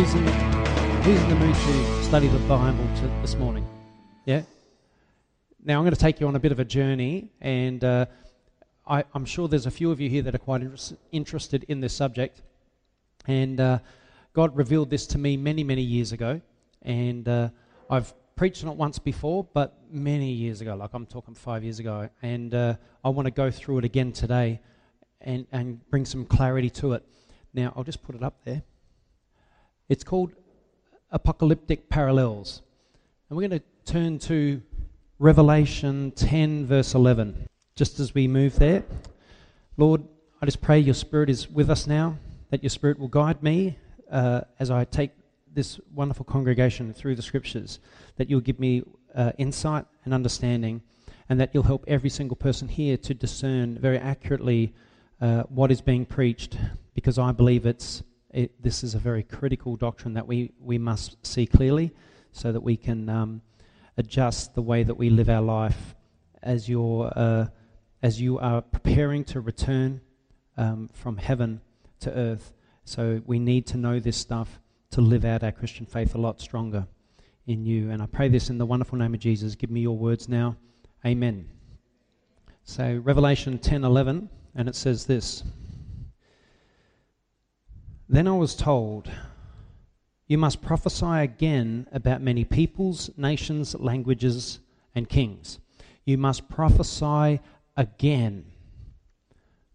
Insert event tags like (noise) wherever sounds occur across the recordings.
Who's in the, who's in the mood to study the Bible to, this morning? Yeah? Now, I'm going to take you on a bit of a journey, and uh, I, am sure there's a few of you here that are quite inter- interested in this subject. And uh, God revealed this to me many, many years ago. And uh, I've preached on it once before, but many years ago, like I'm talking five years ago. And uh, I want to go through it again today and, and bring some clarity to it. Now, I'll just put it up there. It's called Apocalyptic Parallels. And we're going to turn to Revelation 10, verse 11. Just as we move there, Lord, I just pray your Spirit is with us now, that your Spirit will guide me uh, as I take this wonderful congregation through the Scriptures, that you'll give me uh, insight and understanding, and that you'll help every single person here to discern very accurately uh, what is being preached, because I believe it's it, this is a very critical doctrine that we, we must see clearly so that we can um, adjust the way that we live our life as, you're, uh, as you are preparing to return um, from heaven to earth. So we need to know this stuff to live out our Christian faith a lot stronger in you. And I pray this in the wonderful name of Jesus. Give me your words now. Amen. So Revelation 10:11 and it says this. Then I was told, You must prophesy again about many peoples, nations, languages, and kings. You must prophesy again.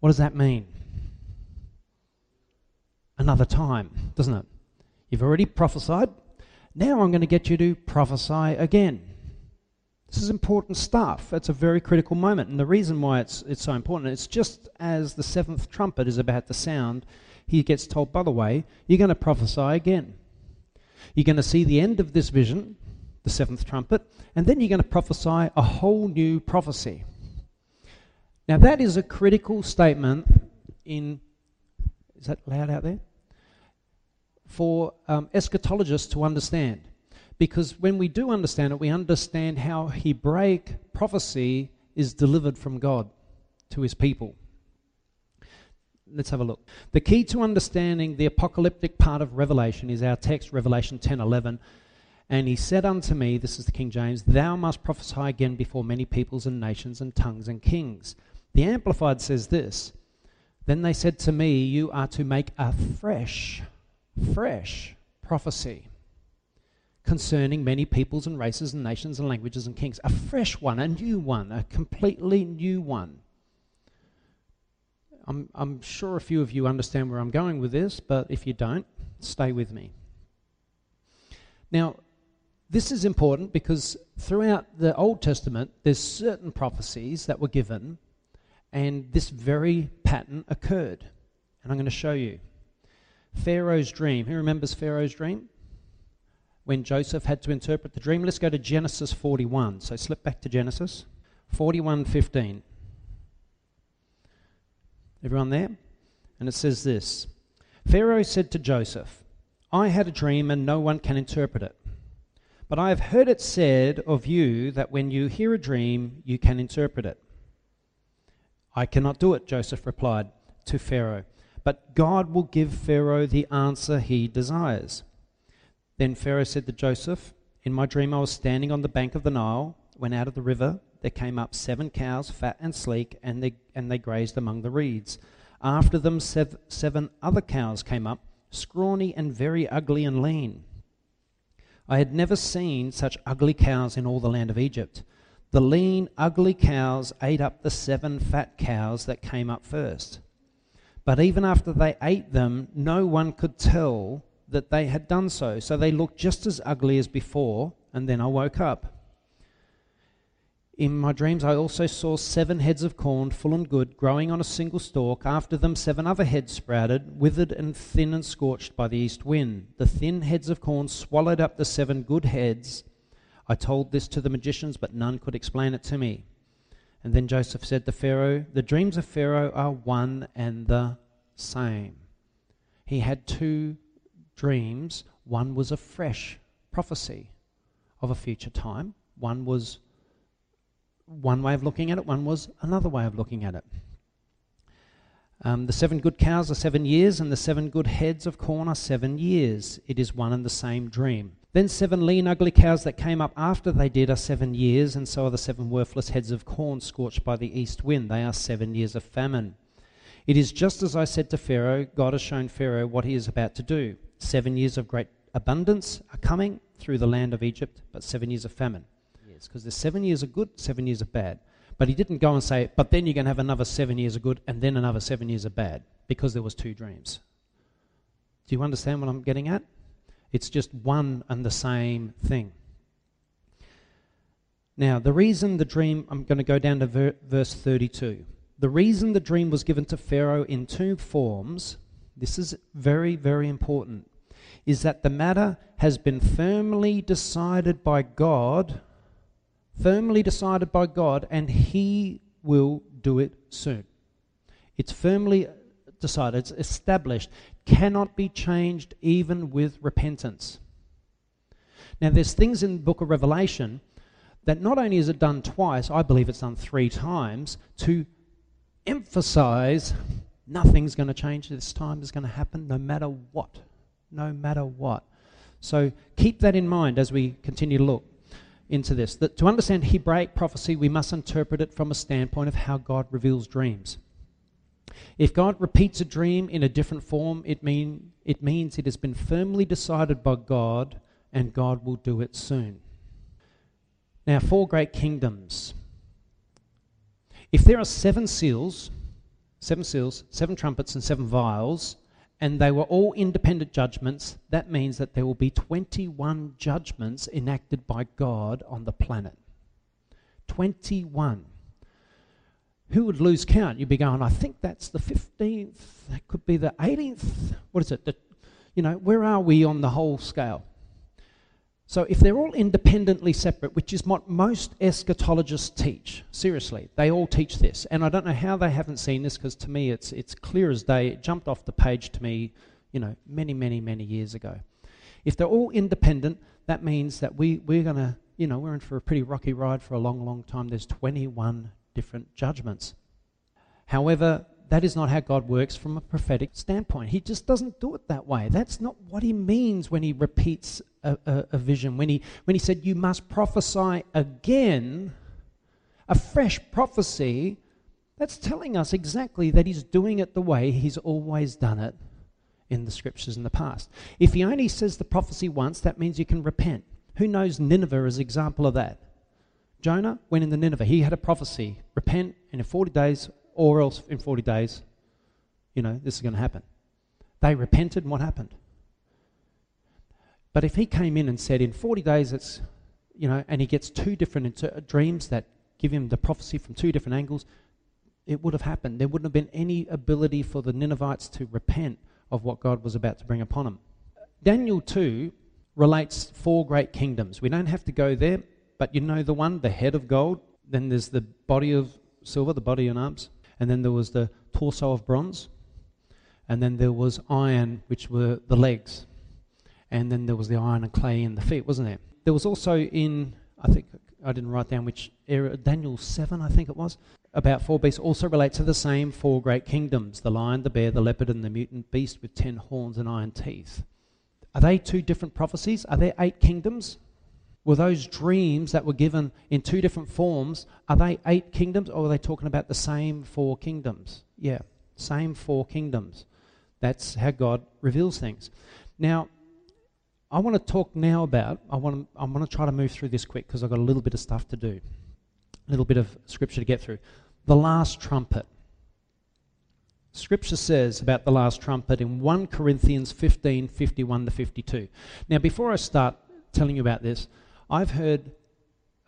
What does that mean? Another time, doesn't it? You've already prophesied. Now I'm going to get you to prophesy again. This is important stuff. It's a very critical moment. And the reason why it's, it's so important, it's just as the seventh trumpet is about to sound, he gets told, by the way, you're going to prophesy again. You're going to see the end of this vision, the seventh trumpet, and then you're going to prophesy a whole new prophecy. Now, that is a critical statement in. Is that loud out there? For um, eschatologists to understand. Because when we do understand it, we understand how Hebraic prophecy is delivered from God to his people. Let's have a look. The key to understanding the apocalyptic part of Revelation is our text, Revelation 10 11. And he said unto me, this is the King James, Thou must prophesy again before many peoples and nations and tongues and kings. The Amplified says this Then they said to me, You are to make a fresh, fresh prophecy concerning many peoples and races and nations and languages and kings. A fresh one, a new one, a completely new one. I'm, I'm sure a few of you understand where I'm going with this, but if you don't, stay with me. Now, this is important because throughout the Old Testament, there's certain prophecies that were given, and this very pattern occurred. And I'm going to show you. Pharaoh's dream. Who remembers Pharaoh's dream? When Joseph had to interpret the dream. Let's go to Genesis 41. So slip back to Genesis 41:15. Everyone there? And it says this Pharaoh said to Joseph, I had a dream and no one can interpret it. But I have heard it said of you that when you hear a dream, you can interpret it. I cannot do it, Joseph replied to Pharaoh. But God will give Pharaoh the answer he desires. Then Pharaoh said to Joseph, In my dream I was standing on the bank of the Nile when out of the river there came up seven cows, fat and sleek, and they, and they grazed among the reeds. After them, sev- seven other cows came up, scrawny and very ugly and lean. I had never seen such ugly cows in all the land of Egypt. The lean, ugly cows ate up the seven fat cows that came up first. But even after they ate them, no one could tell that they had done so. So they looked just as ugly as before, and then I woke up. In my dreams, I also saw seven heads of corn, full and good, growing on a single stalk. After them, seven other heads sprouted, withered and thin and scorched by the east wind. The thin heads of corn swallowed up the seven good heads. I told this to the magicians, but none could explain it to me. And then Joseph said to Pharaoh, The dreams of Pharaoh are one and the same. He had two dreams. One was a fresh prophecy of a future time, one was one way of looking at it, one was another way of looking at it. Um, the seven good cows are seven years, and the seven good heads of corn are seven years. It is one and the same dream. Then seven lean, ugly cows that came up after they did are seven years, and so are the seven worthless heads of corn scorched by the east wind. They are seven years of famine. It is just as I said to Pharaoh God has shown Pharaoh what he is about to do. Seven years of great abundance are coming through the land of Egypt, but seven years of famine. Yes, because there's seven years of good, seven years of bad. But he didn't go and say, but then you're going to have another seven years of good and then another seven years of bad, because there was two dreams. Do you understand what I'm getting at? It's just one and the same thing. Now, the reason the dream, I'm going to go down to ver- verse 32. The reason the dream was given to Pharaoh in two forms, this is very, very important, is that the matter has been firmly decided by God, firmly decided by God, and He will do it soon. It's firmly decided, it's established cannot be changed even with repentance. Now, there's things in the book of Revelation that not only is it done twice, I believe it's done three times, to emphasize nothing's going to change this time, is going to happen no matter what. No matter what. So keep that in mind as we continue to look into this. That to understand Hebraic prophecy, we must interpret it from a standpoint of how God reveals dreams. If God repeats a dream in a different form, it, mean, it means it has been firmly decided by God and God will do it soon. Now, four great kingdoms. If there are seven seals, seven seals, seven trumpets, and seven vials, and they were all independent judgments, that means that there will be 21 judgments enacted by God on the planet. 21 who would lose count? You'd be going, I think that's the 15th, that could be the 18th. What is it? The, you know, where are we on the whole scale? So if they're all independently separate, which is what most eschatologists teach, seriously, they all teach this. And I don't know how they haven't seen this because to me it's, it's clear as day. It jumped off the page to me, you know, many, many, many years ago. If they're all independent, that means that we, we're going to, you know, we're in for a pretty rocky ride for a long, long time. There's 21 different judgments. However, that is not how God works from a prophetic standpoint. He just doesn't do it that way. That's not what he means when he repeats a, a, a, vision. When he, when he said, You must prophesy again, a fresh prophecy, that's telling us exactly that he's doing it the way he's always done it in the scriptures in the past. If he only says the prophecy once, that means you can repent. Who knows Nineveh as an example of that? Jonah went into Nineveh. He had a prophecy repent, and in 40 days, or else in 40 days, you know, this is going to happen. They repented, and what happened? But if he came in and said, in 40 days, it's, you know, and he gets two different inter- uh, dreams that give him the prophecy from two different angles, it would have happened. There wouldn't have been any ability for the Ninevites to repent of what God was about to bring upon them. Daniel 2 relates four great kingdoms. We don't have to go there. But you know the one, the head of gold, then there's the body of silver, the body and arms, and then there was the torso of bronze, and then there was iron, which were the legs, and then there was the iron and clay in the feet, wasn't there? There was also in, I think, I didn't write down which era, Daniel 7, I think it was, about four beasts also relate to the same four great kingdoms the lion, the bear, the leopard, and the mutant beast with ten horns and iron teeth. Are they two different prophecies? Are there eight kingdoms? were those dreams that were given in two different forms, are they eight kingdoms or are they talking about the same four kingdoms? Yeah, same four kingdoms. That's how God reveals things. Now, I want to talk now about, I want to, I want to try to move through this quick because I've got a little bit of stuff to do, a little bit of scripture to get through. The last trumpet. Scripture says about the last trumpet in 1 Corinthians 15 51 to 52. Now, before I start telling you about this, I've heard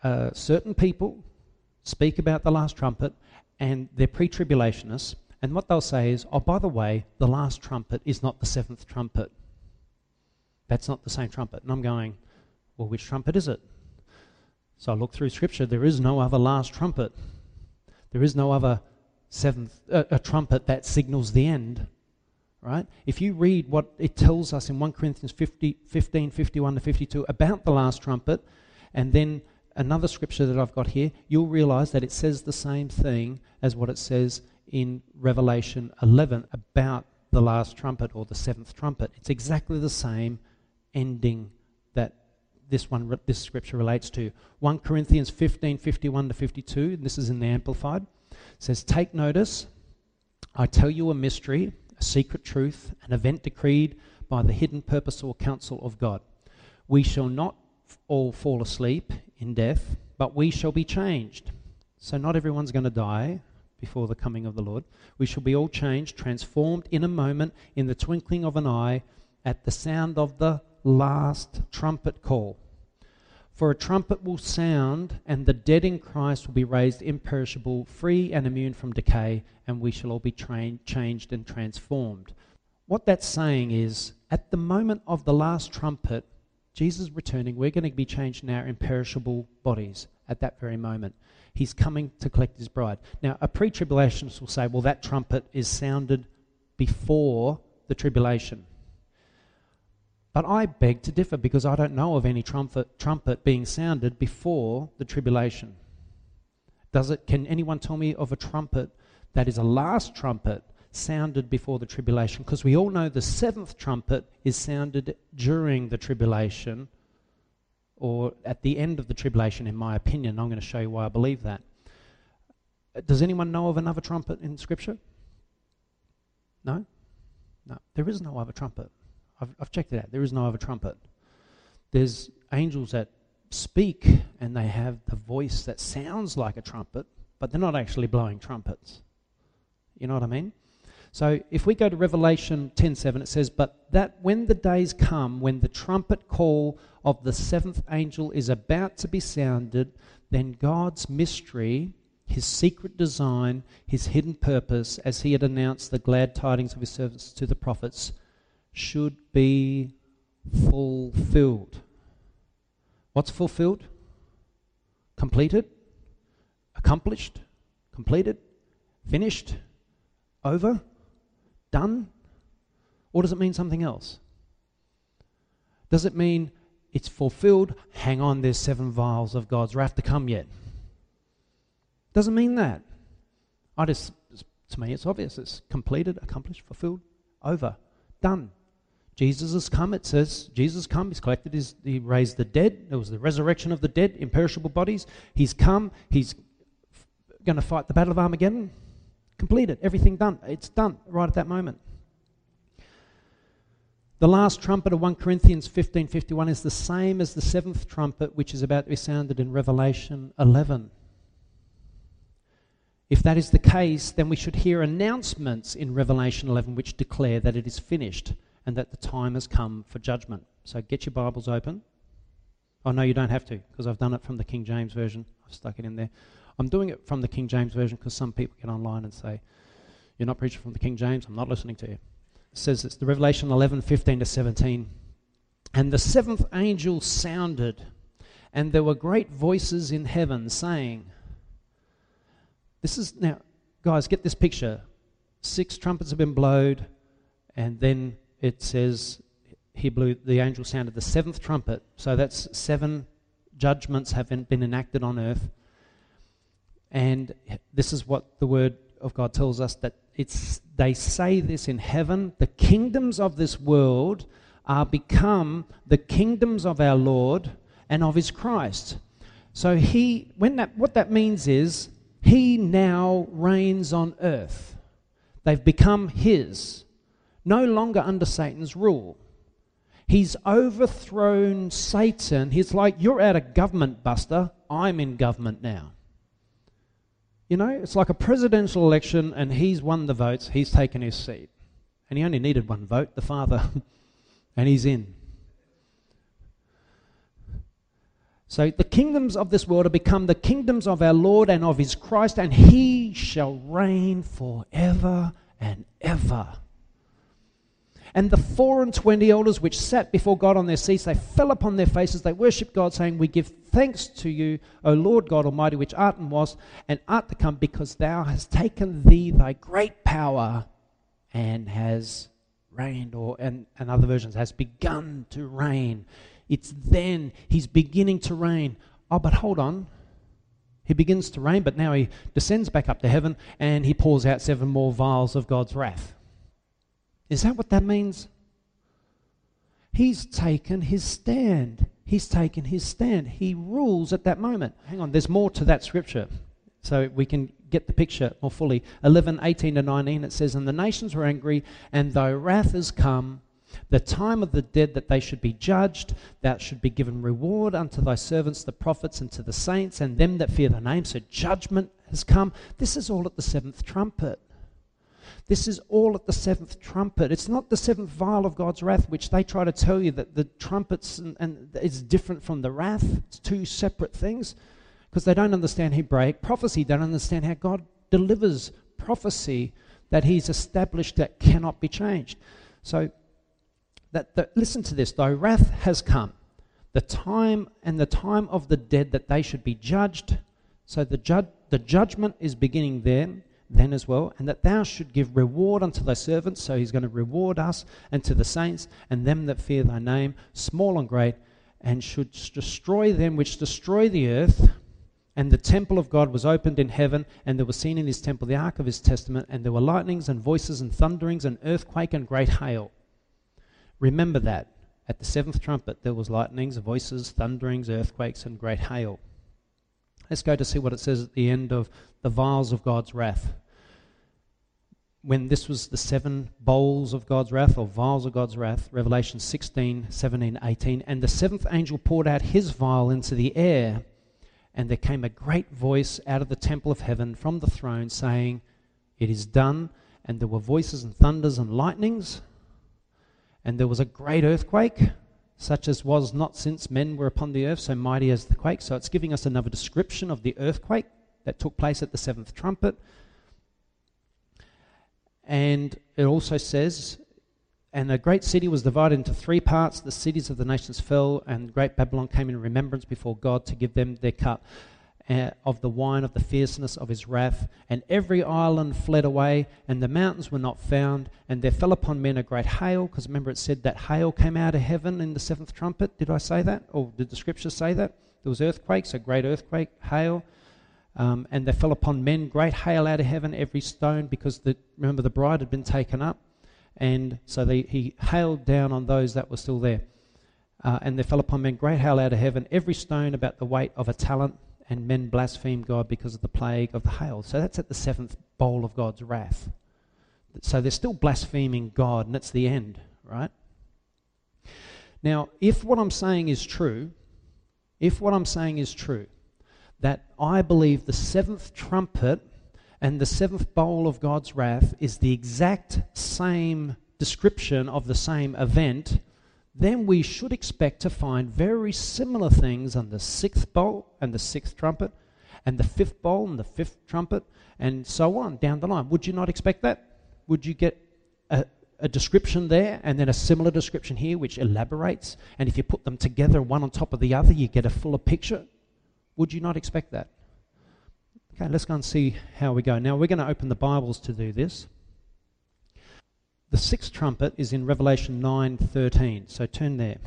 uh, certain people speak about the last trumpet and they're pre tribulationists, and what they'll say is, oh, by the way, the last trumpet is not the seventh trumpet. That's not the same trumpet. And I'm going, well, which trumpet is it? So I look through Scripture. There is no other last trumpet. There is no other seventh uh, a trumpet that signals the end right? If you read what it tells us in 1 Corinthians 50, 15, 51 to 52 about the last trumpet, and then another scripture that I've got here, you'll realize that it says the same thing as what it says in Revelation 11 about the last trumpet or the seventh trumpet. It's exactly the same ending that this one this scripture relates to. 1 Corinthians 15 51 to 52, this is in the Amplified, says, Take notice, I tell you a mystery, a secret truth, an event decreed by the hidden purpose or counsel of God. We shall not all fall asleep in death, but we shall be changed. So, not everyone's going to die before the coming of the Lord. We shall be all changed, transformed in a moment, in the twinkling of an eye, at the sound of the last trumpet call. For a trumpet will sound, and the dead in Christ will be raised imperishable, free and immune from decay, and we shall all be changed and transformed. What that's saying is, at the moment of the last trumpet, Jesus returning, we're going to be changed in our imperishable bodies at that very moment. He's coming to collect his bride. Now, a pre tribulationist will say, well, that trumpet is sounded before the tribulation. But I beg to differ because I don't know of any trumpet, trumpet being sounded before the tribulation. Does it, can anyone tell me of a trumpet that is a last trumpet sounded before the tribulation? Because we all know the seventh trumpet is sounded during the tribulation or at the end of the tribulation, in my opinion. I'm going to show you why I believe that. Does anyone know of another trumpet in Scripture? No? No. There is no other trumpet. I've, I've checked it out. There is no other trumpet. There's angels that speak and they have the voice that sounds like a trumpet, but they're not actually blowing trumpets. You know what I mean? So if we go to Revelation 10:7 it says but that when the days come when the trumpet call of the seventh angel is about to be sounded then God's mystery his secret design his hidden purpose as he had announced the glad tidings of his servants to the prophets should be fulfilled. What's fulfilled? Completed? Accomplished? Completed? Finished? Over? done? Or does it mean something else? Does it mean it's fulfilled? Hang on, there's seven vials of God's wrath to come yet. Doesn't mean that. I just, to me, it's obvious. It's completed, accomplished, fulfilled, over, done. Jesus has come, it says. Jesus come, he's collected his, he raised the dead. There was the resurrection of the dead, imperishable bodies. He's come, he's going to fight the battle of Armageddon. Completed, everything done. It's done right at that moment. The last trumpet of 1 Corinthians 15:51 is the same as the seventh trumpet which is about to be sounded in Revelation 11. If that is the case, then we should hear announcements in Revelation 11 which declare that it is finished and that the time has come for judgment. So get your Bibles open. Oh, no, you don't have to because I've done it from the King James Version. I've stuck it in there. I'm doing it from the King James Version because some people get online and say, You're not preaching from the King James, I'm not listening to you. It says it's the Revelation 11 15 to 17. And the seventh angel sounded, and there were great voices in heaven saying, This is now, guys, get this picture. Six trumpets have been blown, and then it says, he blew, the angel sounded the seventh trumpet. So that's seven judgments have been enacted on earth. And this is what the word of God tells us that it's they say this in heaven, the kingdoms of this world are become the kingdoms of our Lord and of his Christ. So he when that what that means is he now reigns on earth. They've become his, no longer under Satan's rule. He's overthrown Satan. He's like, You're out of government, Buster. I'm in government now. You know, it's like a presidential election and he's won the votes, he's taken his seat. And he only needed one vote, the father, (laughs) and he's in. So the kingdoms of this world have become the kingdoms of our Lord and of his Christ, and he shall reign forever and ever. And the four and twenty elders which sat before God on their seats, they fell upon their faces, they worshipped God, saying, We give thanks to you, O Lord God Almighty, which art and was, and art to come, because thou hast taken thee thy great power and has reigned, or and, and other versions, has begun to reign. It's then he's beginning to reign. Oh, but hold on. He begins to reign, but now he descends back up to heaven and he pours out seven more vials of God's wrath. Is that what that means? He's taken his stand. He's taken his stand. He rules at that moment. Hang on, there's more to that scripture. So we can get the picture more fully. 11, 18 to 19, it says, And the nations were angry, and though wrath is come, the time of the dead that they should be judged, thou should be given reward unto thy servants, the prophets, and to the saints, and them that fear thy name. So judgment has come. This is all at the seventh trumpet. This is all at the seventh trumpet. It's not the seventh vial of God's wrath, which they try to tell you that the trumpets and, and is different from the wrath. It's two separate things because they don't understand Hebraic prophecy. They don't understand how God delivers prophecy that He's established that cannot be changed. So that, listen to this though wrath has come the time and the time of the dead that they should be judged so the, ju- the judgment is beginning then then as well and that thou should give reward unto thy servants so he's going to reward us and to the saints and them that fear thy name small and great and should destroy them which destroy the earth and the temple of God was opened in heaven, and there was seen in his temple the ark of his testament, and there were lightnings and voices and thunderings and earthquake and great hail. Remember that. At the seventh trumpet, there was lightnings, voices, thunderings, earthquakes, and great hail. Let's go to see what it says at the end of the vials of God's wrath. When this was the seven bowls of God's wrath, or vials of God's wrath, Revelation 16, 17, 18, and the seventh angel poured out his vial into the air, and there came a great voice out of the temple of heaven from the throne saying, It is done. And there were voices and thunders and lightnings and there was a great earthquake, such as was not since men were upon the earth, so mighty as the quake. So it's giving us another description of the earthquake that took place at the seventh trumpet. And it also says, and a great city was divided into three parts. The cities of the nations fell, and great Babylon came in remembrance before God to give them their cut uh, of the wine of the fierceness of his wrath. And every island fled away, and the mountains were not found. And there fell upon men a great hail, because remember it said that hail came out of heaven in the seventh trumpet. Did I say that? Or did the scriptures say that? There was earthquakes, a great earthquake, hail. Um, and there fell upon men great hail out of heaven, every stone, because the, remember the bride had been taken up. And so they, he hailed down on those that were still there. Uh, and there fell upon men great hail out of heaven, every stone about the weight of a talent and men blasphemed God because of the plague of the hail. So that's at the seventh bowl of God's wrath. So they're still blaspheming God, and it's the end, right? Now, if what I'm saying is true, if what I'm saying is true, that I believe the seventh trumpet and the seventh bowl of God's wrath is the exact same description of the same event, then we should expect to find very similar things on the sixth bowl and the sixth trumpet, and the fifth bowl and the fifth trumpet, and so on down the line. Would you not expect that? Would you get a, a description there and then a similar description here which elaborates? And if you put them together, one on top of the other, you get a fuller picture? Would you not expect that? Okay, let's go and see how we go. Now, we're going to open the Bibles to do this. The sixth trumpet is in Revelation 9:13. So turn there.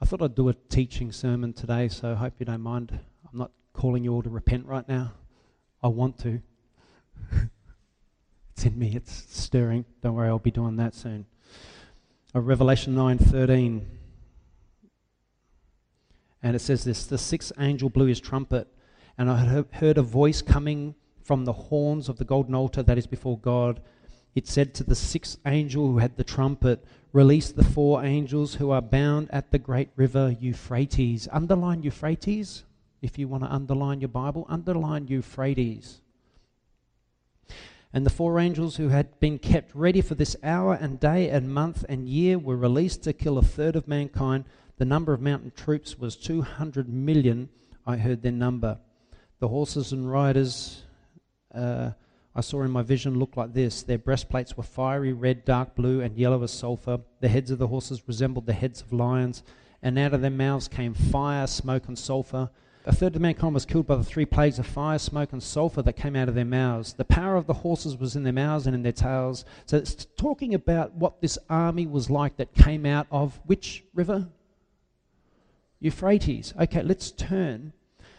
I thought I'd do a teaching sermon today, so I hope you don't mind. I'm not calling you all to repent right now. I want to. (laughs) it's in me. It's stirring. Don't worry, I'll be doing that soon. Uh, Revelation 9:13. And it says this, the sixth angel blew his trumpet, and I heard a voice coming from the horns of the golden altar that is before God it said to the sixth angel who had the trumpet, Release the four angels who are bound at the great river Euphrates. Underline Euphrates if you want to underline your Bible. Underline Euphrates. And the four angels who had been kept ready for this hour and day and month and year were released to kill a third of mankind. The number of mountain troops was 200 million. I heard their number. The horses and riders. Uh, I saw in my vision look like this. Their breastplates were fiery red, dark blue, and yellow as sulfur. The heads of the horses resembled the heads of lions, and out of their mouths came fire, smoke, and sulfur. A third of mankind was killed by the three plagues of fire, smoke, and sulfur that came out of their mouths. The power of the horses was in their mouths and in their tails. So it's talking about what this army was like that came out of which river? Euphrates. Okay, let's turn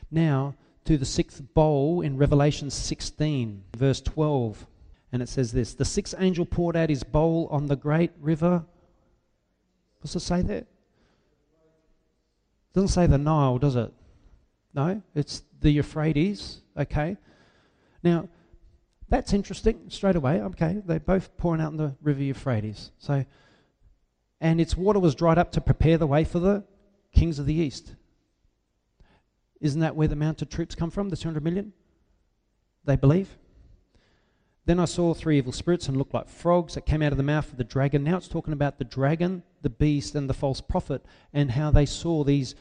Now, to the sixth bowl in Revelation 16, verse 12. And it says this The sixth angel poured out his bowl on the great river. What's it say there? Doesn't say the Nile, does it? No, it's the Euphrates. Okay. Now, that's interesting straight away. Okay, they're both pouring out in the river Euphrates. So, and its water was dried up to prepare the way for the kings of the east. Isn't that where the mounted troops come from, the 200 million? They believe. Then I saw three evil spirits and looked like frogs that came out of the mouth of the dragon. Now it's talking about the dragon, the beast, and the false prophet, and how they saw these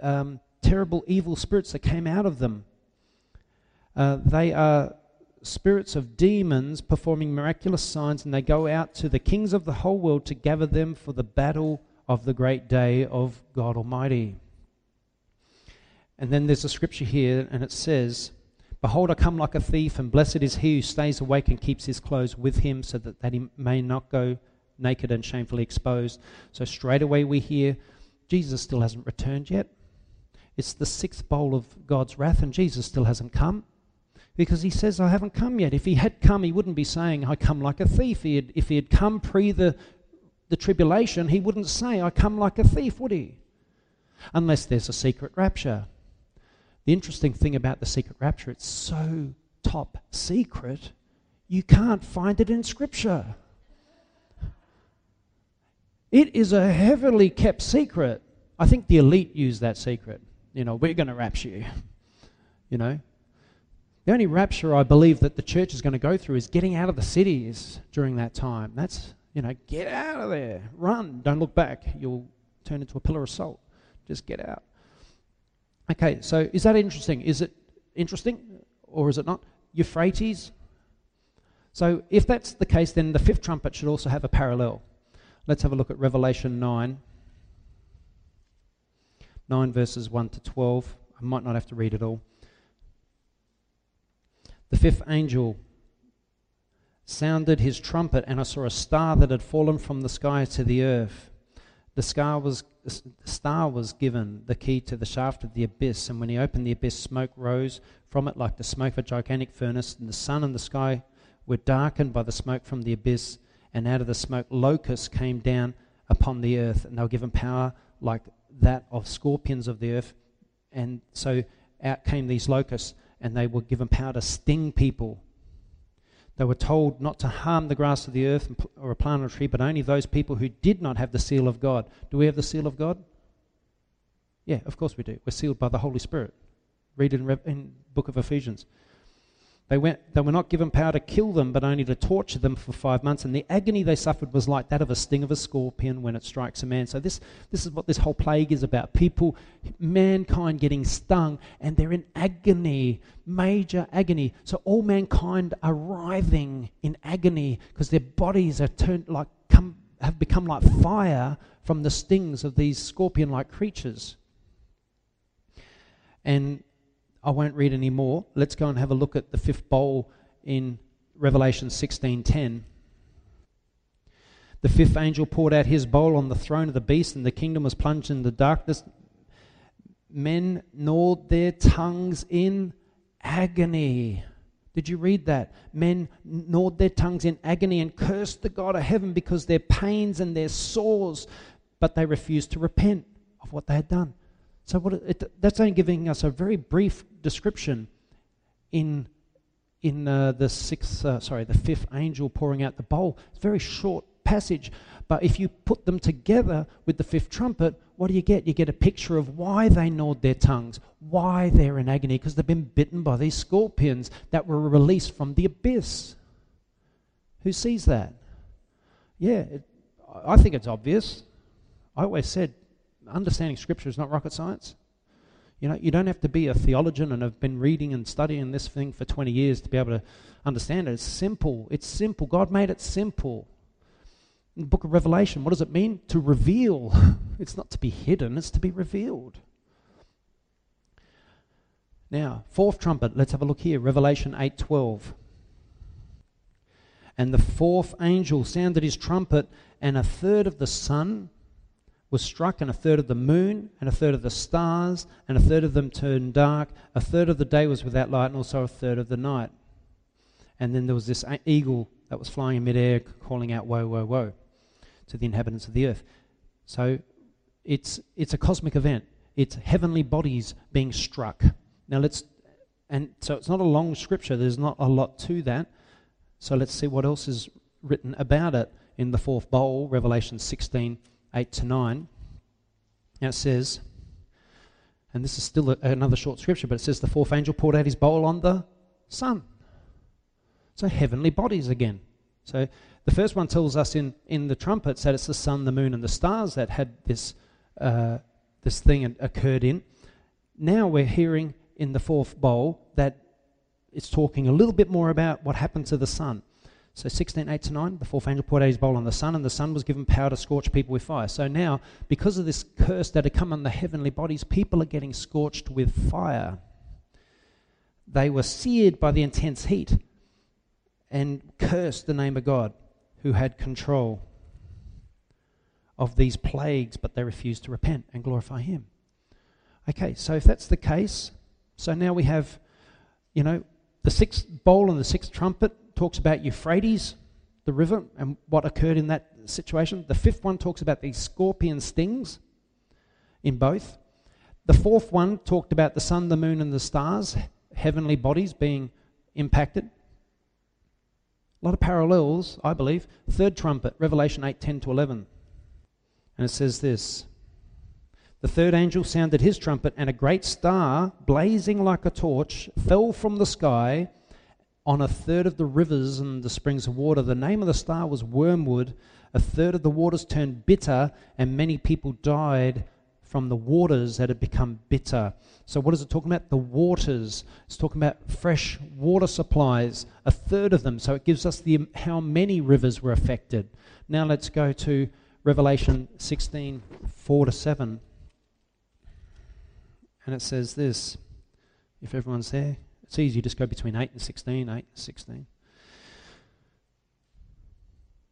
um, terrible evil spirits that came out of them. Uh, they are spirits of demons performing miraculous signs, and they go out to the kings of the whole world to gather them for the battle of the great day of God Almighty. And then there's a scripture here, and it says, Behold, I come like a thief, and blessed is he who stays awake and keeps his clothes with him, so that, that he may not go naked and shamefully exposed. So straight away we hear Jesus still hasn't returned yet. It's the sixth bowl of God's wrath, and Jesus still hasn't come. Because he says, I haven't come yet. If he had come, he wouldn't be saying, I come like a thief. He had, if he had come pre the, the tribulation, he wouldn't say, I come like a thief, would he? Unless there's a secret rapture. The interesting thing about the secret rapture, it's so top secret, you can't find it in Scripture. It is a heavily kept secret. I think the elite use that secret. You know, we're going to rapture you. You know, the only rapture I believe that the church is going to go through is getting out of the cities during that time. That's, you know, get out of there. Run. Don't look back. You'll turn into a pillar of salt. Just get out. Okay, so is that interesting? Is it interesting or is it not? Euphrates. So if that's the case, then the fifth trumpet should also have a parallel. Let's have a look at Revelation 9. 9 verses 1 to 12. I might not have to read it all. The fifth angel sounded his trumpet, and I saw a star that had fallen from the sky to the earth. The star was star was given the key to the shaft of the abyss, and when he opened the abyss, smoke rose from it like the smoke of a gigantic furnace, and the sun and the sky were darkened by the smoke from the abyss, and out of the smoke locusts came down upon the earth, and they were given power like that of scorpions of the earth. And so out came these locusts, and they were given power to sting people they were told not to harm the grass of the earth or a plant or a tree, but only those people who did not have the seal of God. Do we have the seal of God? Yeah, of course we do. We're sealed by the Holy Spirit. Read in, in book of Ephesians. They, went, they were not given power to kill them, but only to torture them for five months. And the agony they suffered was like that of a sting of a scorpion when it strikes a man. So, this, this is what this whole plague is about people, mankind getting stung, and they're in agony, major agony. So, all mankind are writhing in agony because their bodies are turned like, come, have become like fire from the stings of these scorpion like creatures. And I won't read any more. Let's go and have a look at the fifth bowl in Revelation 16:10. The fifth angel poured out his bowl on the throne of the beast, and the kingdom was plunged in the darkness. Men gnawed their tongues in agony. Did you read that? Men gnawed their tongues in agony and cursed the God of heaven because their pains and their sores, but they refused to repent of what they had done. So what it, that's only giving us a very brief description in in uh, the sixth, uh, sorry, the fifth angel pouring out the bowl. It's a very short passage, but if you put them together with the fifth trumpet, what do you get? You get a picture of why they gnawed their tongues, why they're in agony, because they've been bitten by these scorpions that were released from the abyss. Who sees that? Yeah, it, I think it's obvious. I always said understanding Scripture is not rocket science. You know, you don't have to be a theologian and have been reading and studying this thing for 20 years to be able to understand it. It's simple. It's simple. God made it simple. In the book of Revelation, what does it mean? To reveal. (laughs) It's not to be hidden, it's to be revealed. Now, fourth trumpet, let's have a look here. Revelation 8:12. And the fourth angel sounded his trumpet, and a third of the sun was struck, and a third of the moon, and a third of the stars, and a third of them turned dark. A third of the day was without light, and also a third of the night. And then there was this eagle that was flying in midair, calling out, Woe, woe, woe, to the inhabitants of the earth. So it's, it's a cosmic event. It's heavenly bodies being struck. Now let's, and so it's not a long scripture, there's not a lot to that. So let's see what else is written about it in the fourth bowl, Revelation 16 8 to 9. Now it says, and this is still a, another short scripture, but it says, The fourth angel poured out his bowl on the sun. So heavenly bodies again. So the first one tells us in, in the trumpets that it's the sun, the moon, and the stars that had this, uh, this thing occurred in. Now we're hearing in the fourth bowl that it's talking a little bit more about what happened to the sun. So 16, 8 to 9, the fourth angel poured out his bowl on the sun, and the sun was given power to scorch people with fire. So now, because of this curse that had come on the heavenly bodies, people are getting scorched with fire. They were seared by the intense heat and cursed the name of God who had control of these plagues, but they refused to repent and glorify Him. Okay, so if that's the case, so now we have, you know, the sixth bowl and the sixth trumpet talks about Euphrates, the river, and what occurred in that situation. The fifth one talks about these scorpion stings in both. The fourth one talked about the sun, the moon, and the stars, heavenly bodies being impacted. A lot of parallels, I believe. Third trumpet, Revelation 8 10 to 11. And it says this The third angel sounded his trumpet, and a great star, blazing like a torch, fell from the sky on a third of the rivers and the springs of water. The name of the star was Wormwood. A third of the waters turned bitter, and many people died from the waters that had become bitter. So, what is it talking about? The waters. It's talking about fresh water supplies, a third of them. So, it gives us the how many rivers were affected. Now, let's go to Revelation 16 4 to 7. And it says this if everyone's there. It's easy, you just go between 8 and 16, 8 and 16.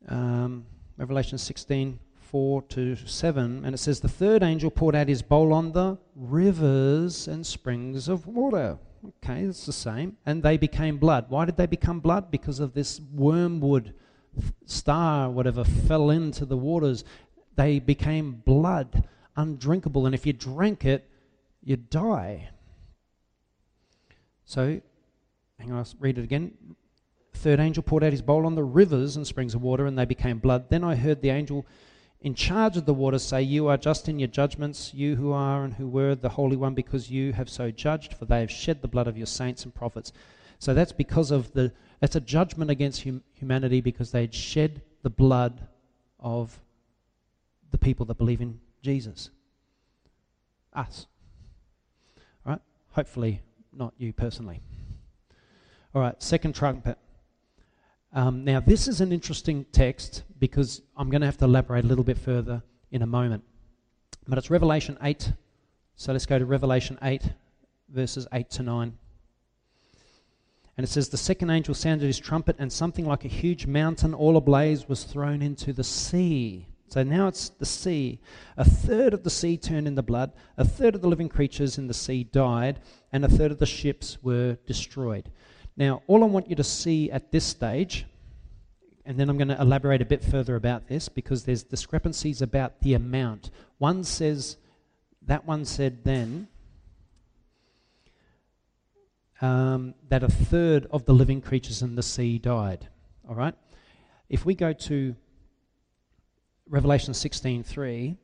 Um, Revelation 16, 4 to 7, and it says, The third angel poured out his bowl on the rivers and springs of water. Okay, it's the same. And they became blood. Why did they become blood? Because of this wormwood star, whatever, fell into the waters. They became blood, undrinkable. And if you drank it, you'd die. So, hang on, I'll read it again. Third angel poured out his bowl on the rivers and springs of water, and they became blood. Then I heard the angel in charge of the waters say, You are just in your judgments, you who are and who were the Holy One, because you have so judged, for they have shed the blood of your saints and prophets. So that's because of the, that's a judgment against hum, humanity because they had shed the blood of the people that believe in Jesus. Us. All right? Hopefully, not you personally. All right, second trumpet. Um, now, this is an interesting text because I'm going to have to elaborate a little bit further in a moment. But it's Revelation 8. So let's go to Revelation 8, verses 8 to 9. And it says, The second angel sounded his trumpet, and something like a huge mountain all ablaze was thrown into the sea. So now it's the sea. A third of the sea turned into blood, a third of the living creatures in the sea died, and a third of the ships were destroyed. Now, all I want you to see at this stage, and then I'm going to elaborate a bit further about this because there's discrepancies about the amount. One says, that one said then, um, that a third of the living creatures in the sea died. All right? If we go to Revelation 16:3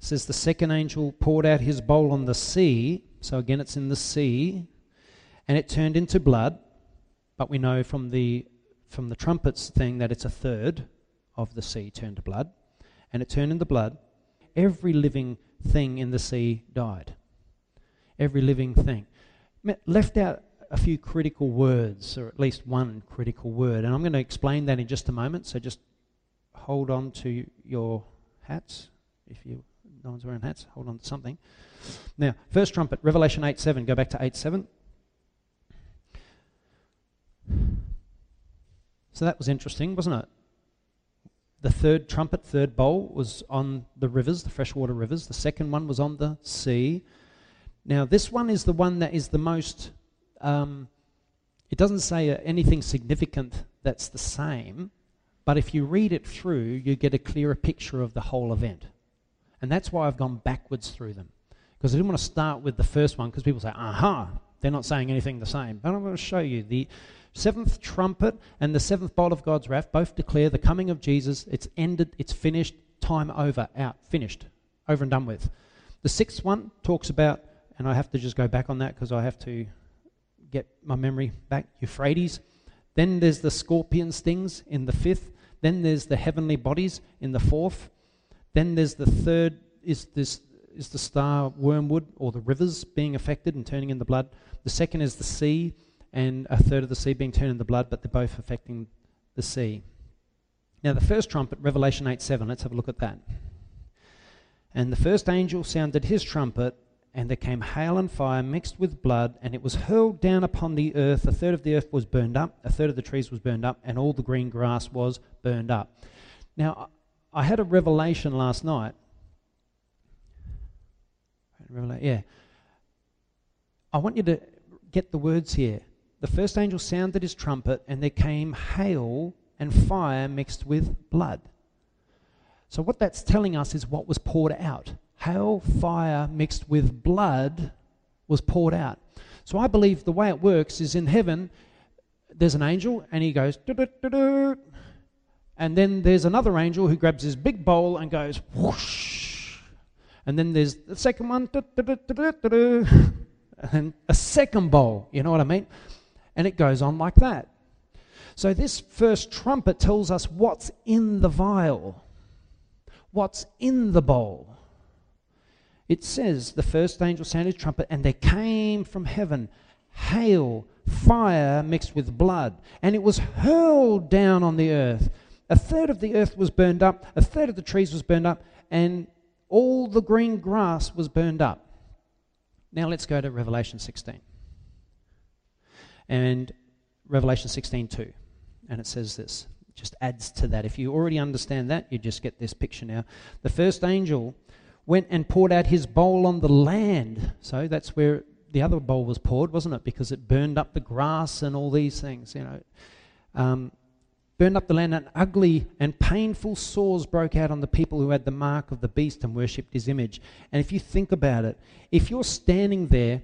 says the second angel poured out his bowl on the sea. So again, it's in the sea, and it turned into blood. But we know from the from the trumpets thing that it's a third of the sea turned to blood, and it turned into blood. Every living thing in the sea died. Every living thing. Left out a few critical words, or at least one critical word, and I'm going to explain that in just a moment. So just hold on to your hats. If you no one's wearing hats, hold on to something. Now, first trumpet, Revelation 8 7. Go back to 8 7. So that was interesting, wasn't it? the third trumpet, third bowl, was on the rivers, the freshwater rivers. The second one was on the sea. Now, this one is the one that is the most. Um, it doesn't say anything significant that's the same, but if you read it through, you get a clearer picture of the whole event. And that's why I've gone backwards through them. Because I didn't want to start with the first one, because people say, aha, they're not saying anything the same. But I'm going to show you the seventh trumpet and the seventh bowl of God's wrath both declare the coming of Jesus. It's ended, it's finished, time over, out, finished, over and done with. The sixth one talks about, and I have to just go back on that because I have to get my memory back Euphrates. Then there's the scorpion stings in the fifth. Then there's the heavenly bodies in the fourth. Then there's the third is this is the star wormwood or the rivers being affected and turning in the blood. The second is the sea and a third of the sea being turned in the blood, but they're both affecting the sea. Now, the first trumpet, Revelation 8 7, let's have a look at that. And the first angel sounded his trumpet, and there came hail and fire mixed with blood, and it was hurled down upon the earth. A third of the earth was burned up, a third of the trees was burned up, and all the green grass was burned up. Now, I had a revelation last night. Yeah. I want you to get the words here the first angel sounded his trumpet, and there came hail and fire mixed with blood. So, what that's telling us is what was poured out. Hail, fire mixed with blood was poured out. So, I believe the way it works is in heaven, there's an angel, and he goes, and then there's another angel who grabs his big bowl and goes, whoosh. And then there's the second one, (laughs) and a second bowl. You know what I mean? And it goes on like that. So, this first trumpet tells us what's in the vial, what's in the bowl. It says, The first angel sounded his trumpet, and there came from heaven hail, fire mixed with blood, and it was hurled down on the earth. A third of the earth was burned up, a third of the trees was burned up, and all the green grass was burned up. Now let's go to Revelation 16 and Revelation 16:2. And it says this. Just adds to that. If you already understand that, you just get this picture now. The first angel went and poured out his bowl on the land. So that's where the other bowl was poured, wasn't it? Because it burned up the grass and all these things, you know. Um, burned up the land, and ugly and painful sores broke out on the people who had the mark of the beast and worshipped his image. And if you think about it, if you're standing there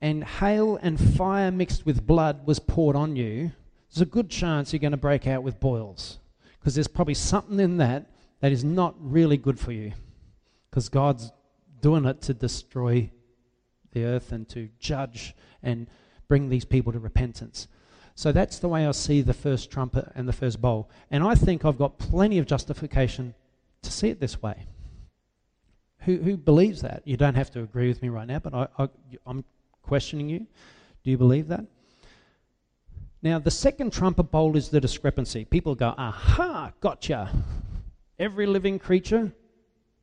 and hail and fire mixed with blood was poured on you, there's a good chance you're going to break out with boils. Because there's probably something in that that is not really good for you. Because God's doing it to destroy the earth and to judge and bring these people to repentance. So that's the way I see the first trumpet and the first bowl. And I think I've got plenty of justification to see it this way. Who, who believes that? You don't have to agree with me right now, but I, I, I'm questioning you. Do you believe that? Now, the second trumpet bowl is the discrepancy. People go, aha, gotcha. Every living creature,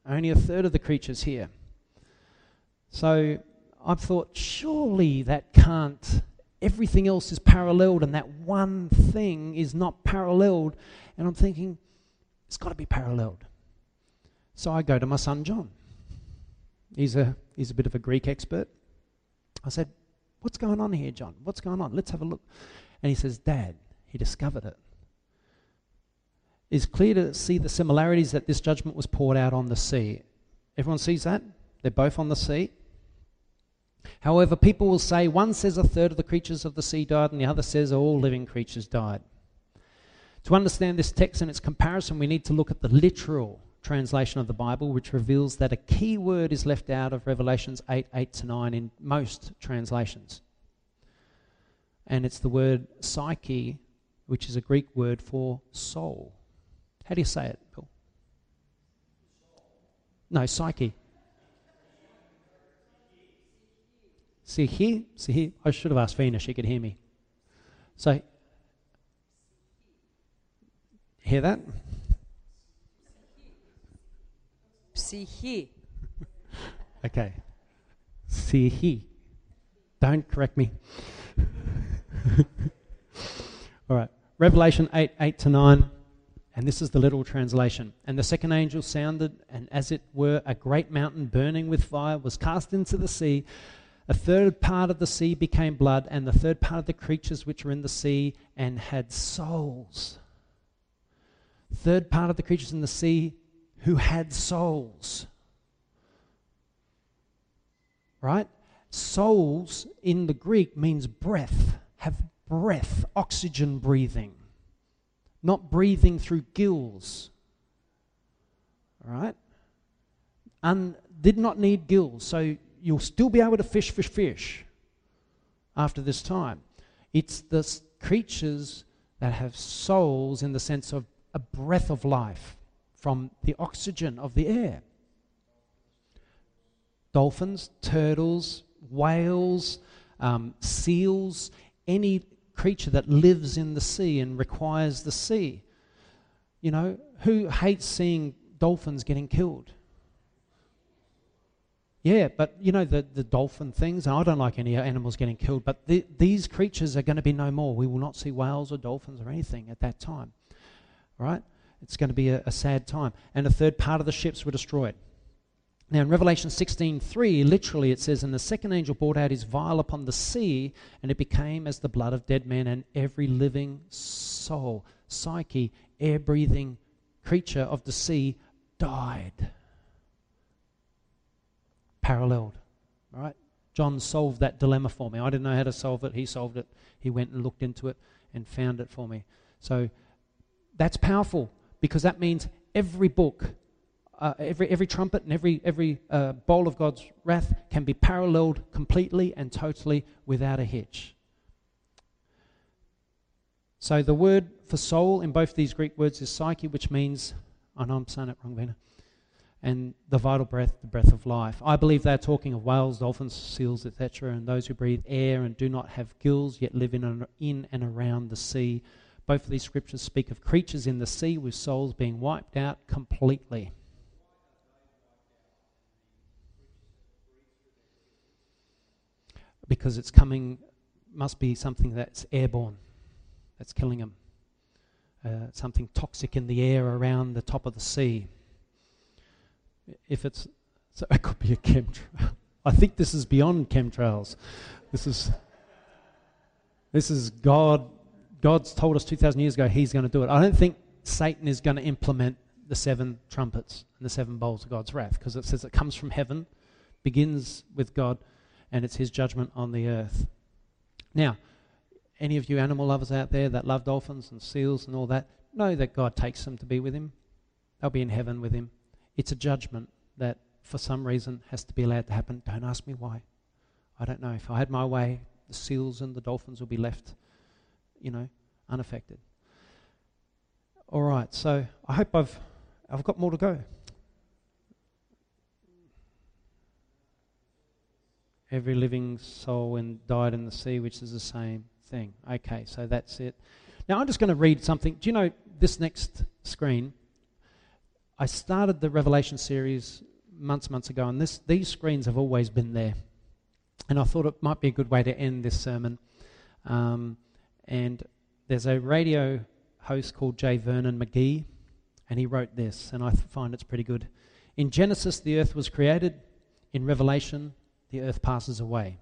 only a third of the creatures here. So I've thought, surely that can't, everything else is paralleled and that one thing is not paralleled. And I'm thinking, it's got to be paralleled. So I go to my son John. He's a, he's a bit of a Greek expert. I said, What's going on here, John? What's going on? Let's have a look. And he says, Dad, he discovered it. It's clear to see the similarities that this judgment was poured out on the sea. Everyone sees that? They're both on the sea. However, people will say one says a third of the creatures of the sea died, and the other says all living creatures died. To understand this text and its comparison, we need to look at the literal translation of the Bible, which reveals that a key word is left out of Revelations 8 8 to 9 in most translations. And it's the word psyche, which is a Greek word for soul. How do you say it, Bill? No, psyche. See here, see here. I should have asked Vina; she could hear me. So, hear that? Psyche. (laughs) okay. Psyche. Don't correct me. (laughs) All right. Revelation 8 8 to 9. And this is the literal translation. And the second angel sounded, and as it were, a great mountain burning with fire was cast into the sea. A third part of the sea became blood, and the third part of the creatures which were in the sea and had souls. Third part of the creatures in the sea who had souls. Right? Souls in the Greek means breath, have breath, oxygen breathing not breathing through gills. All right? And did not need gills. So you'll still be able to fish, fish, fish after this time. It's the creatures that have souls in the sense of a breath of life from the oxygen of the air. Dolphins, turtles, whales, um, seals, any creature that lives in the sea and requires the sea. You know, who hates seeing dolphins getting killed? Yeah, but you know, the, the dolphin things, I don't like any animals getting killed, but the, these creatures are going to be no more. We will not see whales or dolphins or anything at that time. Right? It's going to be a, a sad time. And a third part of the ships were destroyed. Now, in Revelation 16:3, literally it says, And the second angel brought out his vial upon the sea, and it became as the blood of dead men, and every living soul, psyche, air breathing creature of the sea died. Paralleled. Right? John solved that dilemma for me. I didn't know how to solve it. He solved it. He went and looked into it and found it for me. So that's powerful because that means every book uh, every, every trumpet and every, every uh, bowl of God's wrath can be paralleled completely and totally without a hitch. So the word for soul in both these Greek words is psyche, which means, I know I'm saying it wrong, Vena, and the vital breath, the breath of life. I believe they're talking of whales, dolphins, seals, etc., and those who breathe air and do not have gills, yet live in and, in and around the sea. Both of these scriptures speak of creatures in the sea with souls being wiped out completely. Because it's coming, must be something that's airborne, that's killing them. Uh, something toxic in the air around the top of the sea. If it's, so it could be a chemtrail. (laughs) I think this is beyond chemtrails. This is, this is God. God's told us 2,000 years ago He's going to do it. I don't think Satan is going to implement the seven trumpets and the seven bowls of God's wrath because it says it comes from heaven, begins with God, and it's his judgment on the earth. Now, any of you animal lovers out there that love dolphins and seals and all that, know that God takes them to be with him. They'll be in heaven with him. It's a judgment that, for some reason, has to be allowed to happen. Don't ask me why. I don't know. If I had my way, the seals and the dolphins will be left, you know, unaffected. All right, so I hope I've I've got more to go. Every living soul and died in the sea, which is the same thing. Okay, so that's it. Now I'm just going to read something. Do you know this next screen? I started the Revelation series months, months ago, and this, these screens have always been there. And I thought it might be a good way to end this sermon. Um, and there's a radio host called J. Vernon McGee, and he wrote this, and I find it's pretty good. In Genesis, the earth was created. In Revelation, the earth passes away.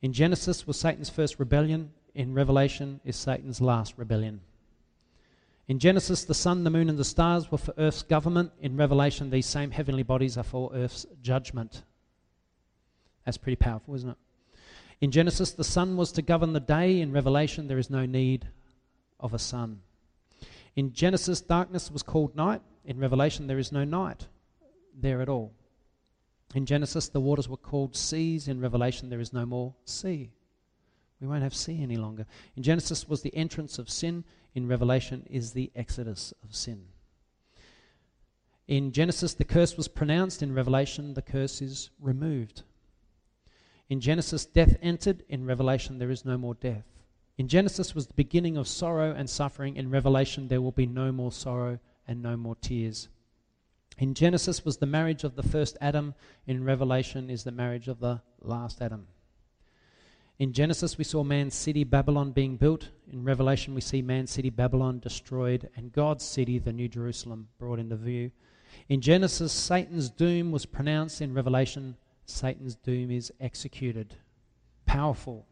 In Genesis was Satan's first rebellion, in Revelation is Satan's last rebellion. In Genesis, the sun, the moon, and the stars were for earth's government. In Revelation, these same heavenly bodies are for earth's judgment. That's pretty powerful, isn't it? In Genesis, the sun was to govern the day. In Revelation, there is no need of a sun. In Genesis, darkness was called night. In Revelation, there is no night there at all. In Genesis, the waters were called seas. In Revelation, there is no more sea. We won't have sea any longer. In Genesis was the entrance of sin. In Revelation is the exodus of sin. In Genesis, the curse was pronounced. In Revelation, the curse is removed. In Genesis, death entered. In Revelation, there is no more death. In Genesis was the beginning of sorrow and suffering. In Revelation, there will be no more sorrow and no more tears. In Genesis was the marriage of the first Adam, in Revelation is the marriage of the last Adam. In Genesis, we saw man's city, Babylon, being built. In Revelation, we see man's city, Babylon, destroyed, and God's city, the New Jerusalem, brought into view. In Genesis, Satan's doom was pronounced. In Revelation, Satan's doom is executed. Powerful.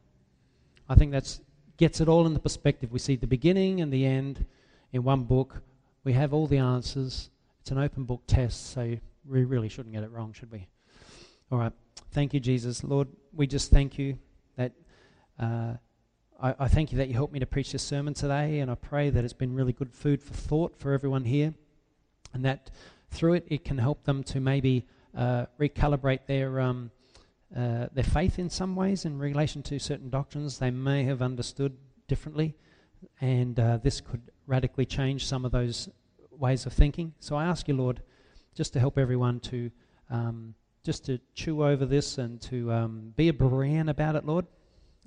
I think that gets it all in the perspective. We see the beginning and the end in one book. We have all the answers. It's an open book test, so we really shouldn't get it wrong, should we? All right. Thank you, Jesus. Lord, we just thank you that uh, I, I, thank you that you helped me to preach this sermon today, and I pray that it's been really good food for thought for everyone here, and that through it it can help them to maybe uh, recalibrate their um, uh, their faith in some ways in relation to certain doctrines they may have understood differently, and uh, this could radically change some of those ways of thinking. So I ask you, Lord, just to help everyone to um, just to chew over this and to um, be a Berean about it, Lord,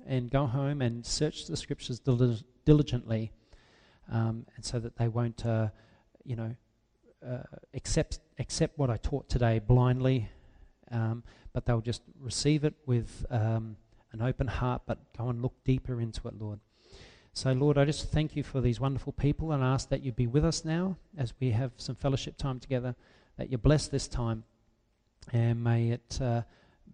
and go home and search the scriptures dil- diligently, um, and so that they won't, uh, you know, uh, accept accept what I taught today blindly, um, but they'll just receive it with um, an open heart, but go and look deeper into it, Lord. So, Lord, I just thank you for these wonderful people and ask that you be with us now as we have some fellowship time together, that you bless this time. And may it uh,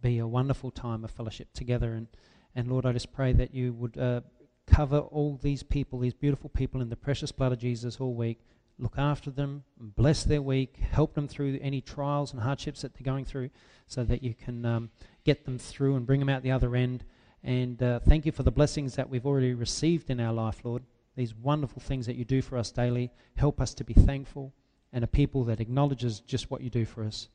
be a wonderful time of fellowship together. And, and Lord, I just pray that you would uh, cover all these people, these beautiful people, in the precious blood of Jesus all week. Look after them, bless their week, help them through any trials and hardships that they're going through so that you can um, get them through and bring them out the other end. And uh, thank you for the blessings that we've already received in our life, Lord. These wonderful things that you do for us daily. Help us to be thankful and a people that acknowledges just what you do for us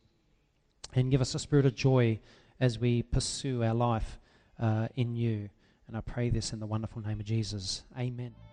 and give us a spirit of joy as we pursue our life uh, in you. And I pray this in the wonderful name of Jesus. Amen.